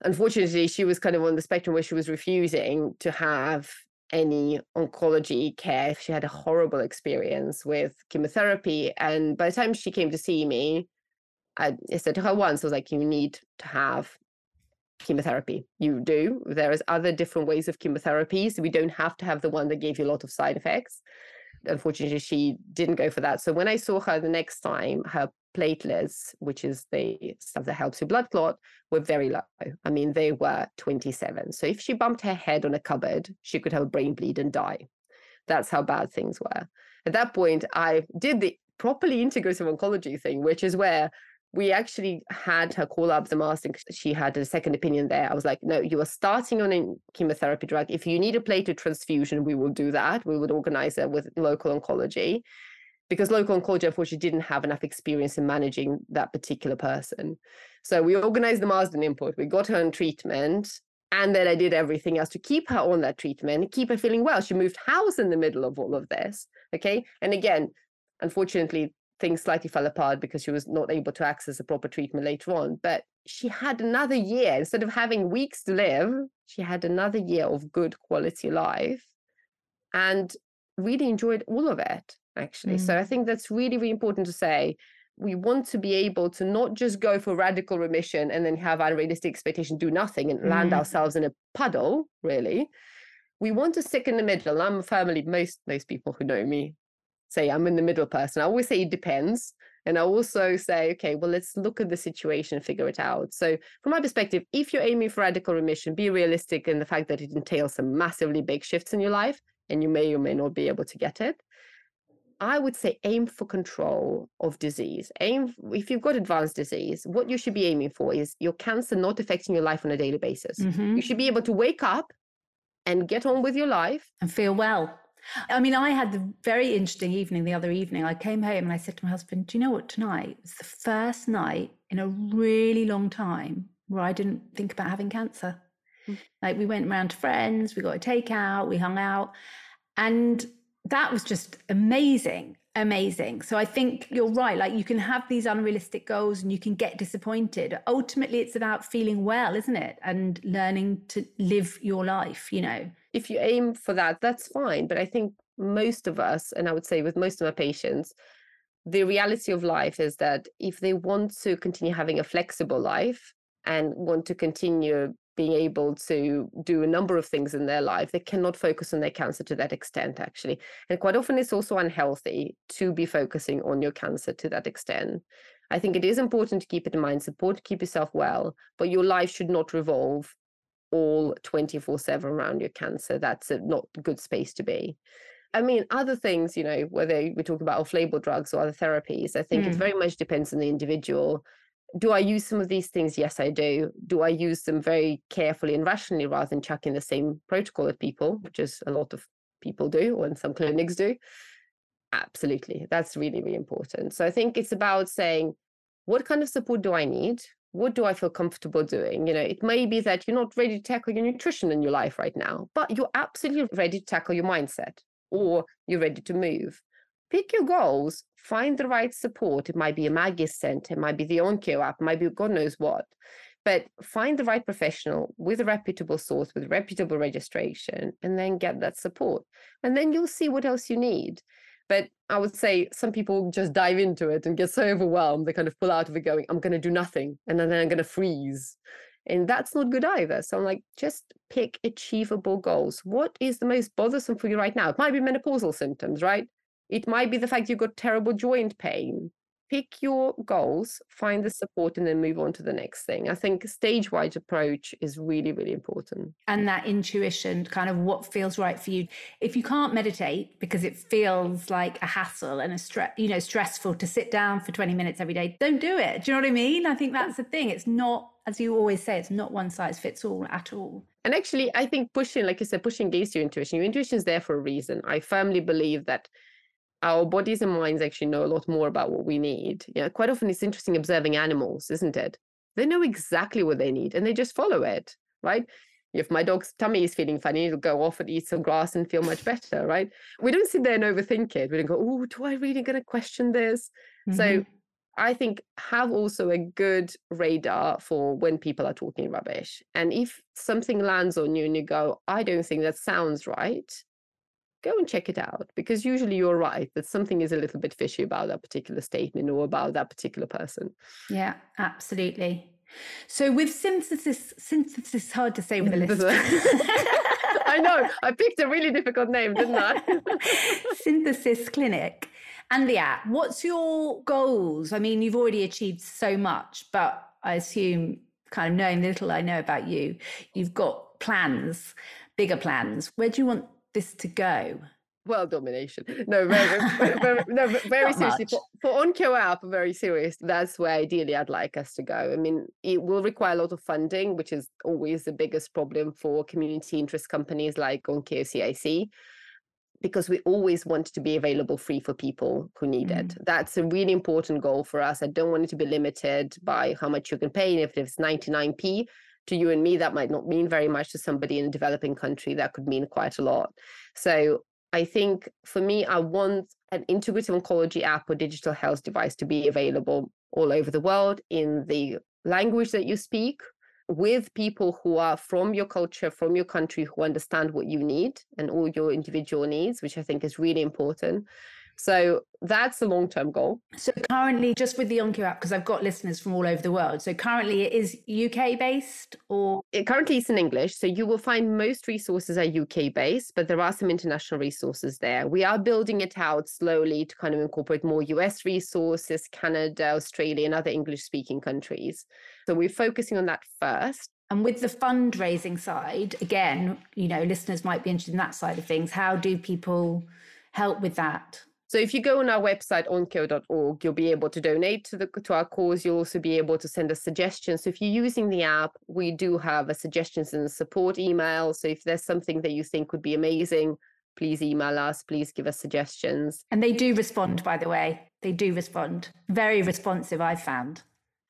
unfortunately, she was kind of on the spectrum where she was refusing to have any oncology care. She had a horrible experience with chemotherapy. And by the time she came to see me, I, I said to her once, I was like, you need to have chemotherapy. You do. There is other different ways of chemotherapy. So we don't have to have the one that gave you a lot of side effects. Unfortunately, she didn't go for that. So when I saw her the next time, her platelets, which is the stuff that helps your blood clot, were very low. I mean, they were 27. So if she bumped her head on a cupboard, she could have a brain bleed and die. That's how bad things were. At that point, I did the properly integrative oncology thing, which is where we actually had her call up the Marsden. She had a second opinion there. I was like, no, you are starting on a chemotherapy drug. If you need a platelet transfusion, we will do that. We would organize it with local oncology because local oncology unfortunately didn't have enough experience in managing that particular person. So we organized the Marsden input, we got her on treatment, and then I did everything else to keep her on that treatment, keep her feeling well. She moved house in the middle of all of this. Okay. And again, unfortunately, things slightly fell apart because she was not able to access a proper treatment later on. But she had another year, instead of having weeks to live, she had another year of good quality life and really enjoyed all of it actually. Mm. So I think that's really, really important to say. We want to be able to not just go for radical remission and then have unrealistic expectation, do nothing and mm. land ourselves in a puddle, really. We want to stick in the middle. I'm firmly, most most people who know me say I'm in the middle person. I always say it depends. And I also say, okay, well, let's look at the situation and figure it out. So, from my perspective, if you're aiming for radical remission, be realistic in the fact that it entails some massively big shifts in your life, and you may or may not be able to get it. I would say aim for control of disease. Aim if you've got advanced disease, what you should be aiming for is your cancer not affecting your life on a daily basis. Mm-hmm. You should be able to wake up and get on with your life
and feel well. I mean, I had the very interesting evening the other evening. I came home and I said to my husband, Do you know what? Tonight was the first night in a really long time where I didn't think about having cancer. Mm-hmm. Like, we went around to friends, we got a takeout, we hung out. And that was just amazing amazing. So i think you're right like you can have these unrealistic goals and you can get disappointed. Ultimately it's about feeling well isn't it? And learning to live your life you know?
If you aim for that that's fine. But i think most of us and i would say with most of my patients the reality of life is that if they want to continue having a flexible life and want to continue being able to do a number of things in their life, they cannot focus on their cancer to that extent, actually. And quite often it's also unhealthy to be focusing on your cancer to that extent. I think it is important to keep it in mind, support keep yourself well, but your life should not revolve all 24 7 around your cancer. That's a not a good space to be. I mean, other things, you know, whether we talk about off-label drugs or other therapies, I think mm. it very much depends on the individual. Do I use some of these things? Yes, I do. Do I use them very carefully and rationally rather than chucking the same protocol at people, which is a lot of people do, or some clinics do? Absolutely. That's really, really important. So I think it's about saying, what kind of support do I need? What do I feel comfortable doing? You know, it may be that you're not ready to tackle your nutrition in your life right now, but you're absolutely ready to tackle your mindset or you're ready to move. Pick your goals, find the right support. It might be a Maggie's Center, it might be the OnCIO app, it might be God knows what. But find the right professional with a reputable source, with reputable registration, and then get that support. And then you'll see what else you need. But I would say some people just dive into it and get so overwhelmed, they kind of pull out of it going, I'm going to do nothing. And then I'm going to freeze. And that's not good either. So I'm like, just pick achievable goals. What is the most bothersome for you right now? It might be menopausal symptoms, right? It might be the fact you've got terrible joint pain. Pick your goals, find the support, and then move on to the next thing. I think stage wise approach is really, really important.
And that intuition, kind of what feels right for you. If you can't meditate because it feels like a hassle and a stress, you know, stressful to sit down for 20 minutes every day, don't do it. Do you know what I mean? I think that's the thing. It's not as you always say, it's not one size fits all at all.
And actually, I think pushing, like you said, pushing against your intuition, your intuition is there for a reason. I firmly believe that our bodies and minds actually know a lot more about what we need. Yeah, quite often it's interesting observing animals, isn't it? They know exactly what they need and they just follow it, right? If my dog's tummy is feeling funny, it'll go off and eat some grass and feel much <laughs> better, right? We don't sit there and overthink it. We don't go, oh, do I really going to question this? Mm-hmm. So I think have also a good radar for when people are talking rubbish. And if something lands on you and you go, I don't think that sounds right, go and check it out because usually you're right that something is a little bit fishy about that particular statement or about that particular person.
Yeah, absolutely. So with synthesis, synthesis hard to say with a <laughs> list. <laughs>
I know. I picked a really difficult name, didn't I? <laughs>
synthesis Clinic and the app. What's your goals? I mean, you've already achieved so much, but I assume, kind of knowing the little I know about you, you've got plans, bigger plans. Where do you want this to go?
world domination. No, very, very, very <laughs> no, very seriously. For, for OnCIO app, very serious. That's where ideally I'd like us to go. I mean, it will require a lot of funding, which is always the biggest problem for community interest companies like OnCIO CIC because we always want to be available free for people who need mm. it. That's a really important goal for us. I don't want it to be limited by how much you can pay. And if it's 99p to you and me, that might not mean very much to somebody in a developing country. That could mean quite a lot. So I think for me, I want an integrative oncology app or digital health device to be available all over the world in the language that you speak with people who are from your culture, from your country, who understand what you need and all your individual needs, which I think is really important. So that's the long term goal.
So currently, just with the OnCIO app, because I've got listeners from all over the world. So currently, it is UK based or?
It currently it's in English. So you will find most resources are UK based, but there are some international resources there. We are building it out slowly to kind of incorporate more US resources, Canada, Australia, and other English speaking countries. So we're focusing on that first.
And with the fundraising side, again, you know, listeners might be interested in that side of things. How do people help with that?
So if you go on our website, oncio.org, you'll be able to donate to the to our cause. You'll also be able to send us suggestions. So if you're using the app, we do have a suggestions and support email. So if there's something that you think would be amazing, please email us. Please give us suggestions.
And they do respond, by the way. They do respond. Very responsive, I've found.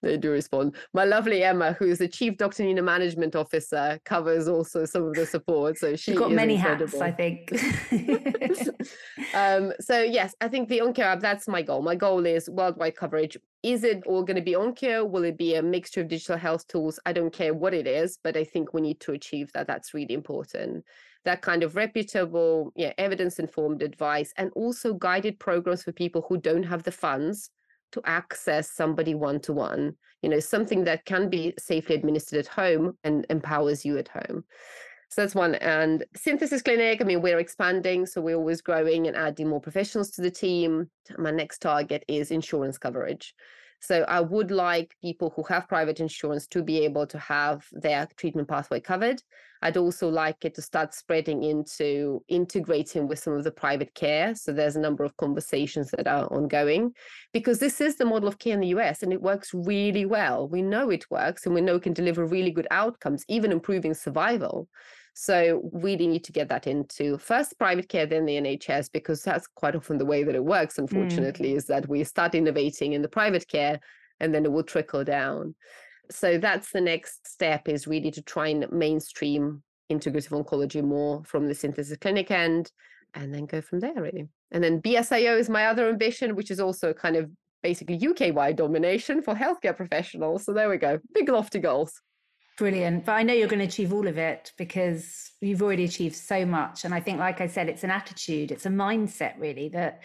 They do respond. My lovely Emma, who is the Chief Dr. Nina Management Officer, covers also some of the support. So she
got many incredible. hats, I think. <laughs>
um, so yes, I think the OnCIO app, that's my goal. My goal is worldwide coverage. Is it all going to be OnCIO? Will it be a mixture of digital health tools? I don't care what it is, but I think we need to achieve that. That's really important. That kind of reputable, yeah, evidence-informed advice and also guided programs for people who don't have the funds to access somebody one to one, you know, something that can be safely administered at home and empowers you at home. So that's one. And synthesis clinic, I mean, we're expanding. So we're always growing and adding more professionals to the team. My next target is insurance coverage. So I would like people who have private insurance to be able to have their treatment pathway covered. I'd also like it to start spreading into integrating with some of the private care. So there's a number of conversations that are ongoing because this is the model of care in the US and it works really well. We know it works and we know it can deliver really good outcomes, even improving survival. So really need to get that into first private care, then the NHS, because that's quite often the way that it works, mm. unfortunately, mm. is that we start innovating in the private care and then it will trickle down. So that's the next step is really to try and mainstream integrative oncology more from the synthesis clinic end and then go from there really. And then BSIO is my other ambition, which is also kind of basically UK wide domination for healthcare professionals. So there we go. Big lofty goals.
Brilliant. But I know you're going to achieve all of it because you've already achieved so much. And I think, like I said, it's an attitude, it's a mindset really that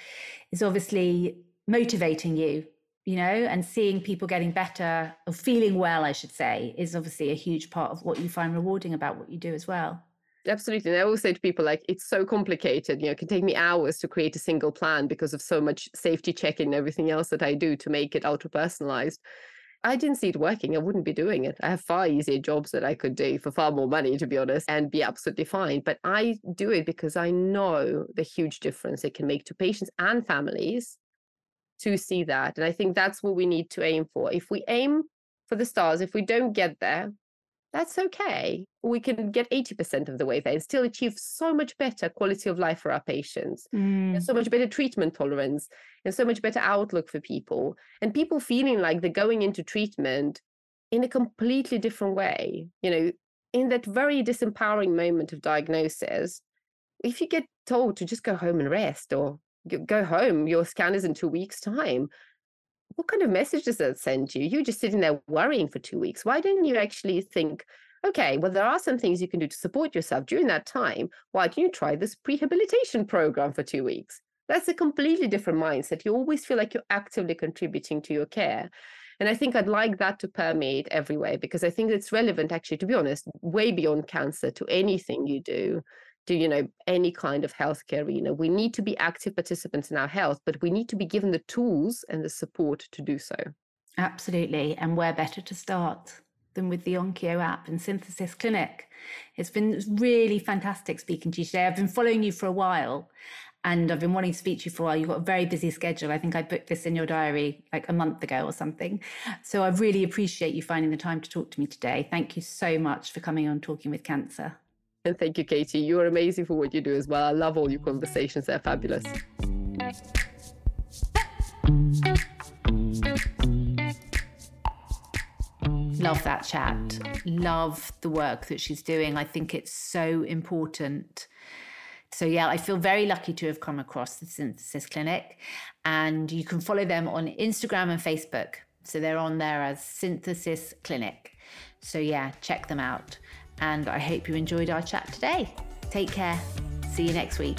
is obviously motivating you, you know, and seeing people getting better or feeling well, I should say, is obviously a huge part of what you find rewarding about what you do as well.
Absolutely. And I always say to people, like, it's so complicated. You know, it can take me hours to create a single plan because of so much safety checking and everything else that I do to make it ultra personalized. I didn't see it working. I wouldn't be doing it. I have far easier jobs that I could do for far more money, to be honest, and be absolutely fine. But I do it because I know the huge difference it can make to patients and families to see that. And I think that's what we need to aim for. If we aim for the stars, if we don't get there, that's okay. We can get 80% of the way there and still achieve so much better quality of life for our patients, mm. and so much better treatment tolerance, and so much better outlook for people. And people feeling like they're going into treatment in a completely different way. You know, in that very disempowering moment of diagnosis, if you get told to just go home and rest or go home, your scan is in two weeks' time, what kind of message does that send you? You're just sitting there worrying for two weeks. Why didn't you actually think, okay, well, there are some things you can do to support yourself during that time. Why don't you try this prehabilitation program for two weeks? That's a completely different mindset. You always feel like you're actively contributing to your care. And I think I'd like that to permeate everywhere because I think it's relevant, actually, to be honest, way beyond cancer to anything you do to you know any kind of healthcare arena we need to be active participants in our health but we need to be given the tools and the support to do so
absolutely and where better to start than with the OnCIO app and synthesis clinic it's been really fantastic speaking to you today i've been following you for a while and I've been wanting to speak to you for a while. You've got a very busy schedule. I think I booked this in your diary like a month ago or something. So I really appreciate you finding the time to talk to me today. Thank you so much for coming on Talking with Cancer.
And thank you, Katie. You're amazing for what you do as well. I love all your conversations, they're fabulous.
Love that chat. Love the work that she's doing. I think it's so important. So, yeah, I feel very lucky to have come across the Synthesis Clinic. And you can follow them on Instagram and Facebook. So, they're on there as Synthesis Clinic. So, yeah, check them out. And I hope you enjoyed our chat today. Take care. See you next week.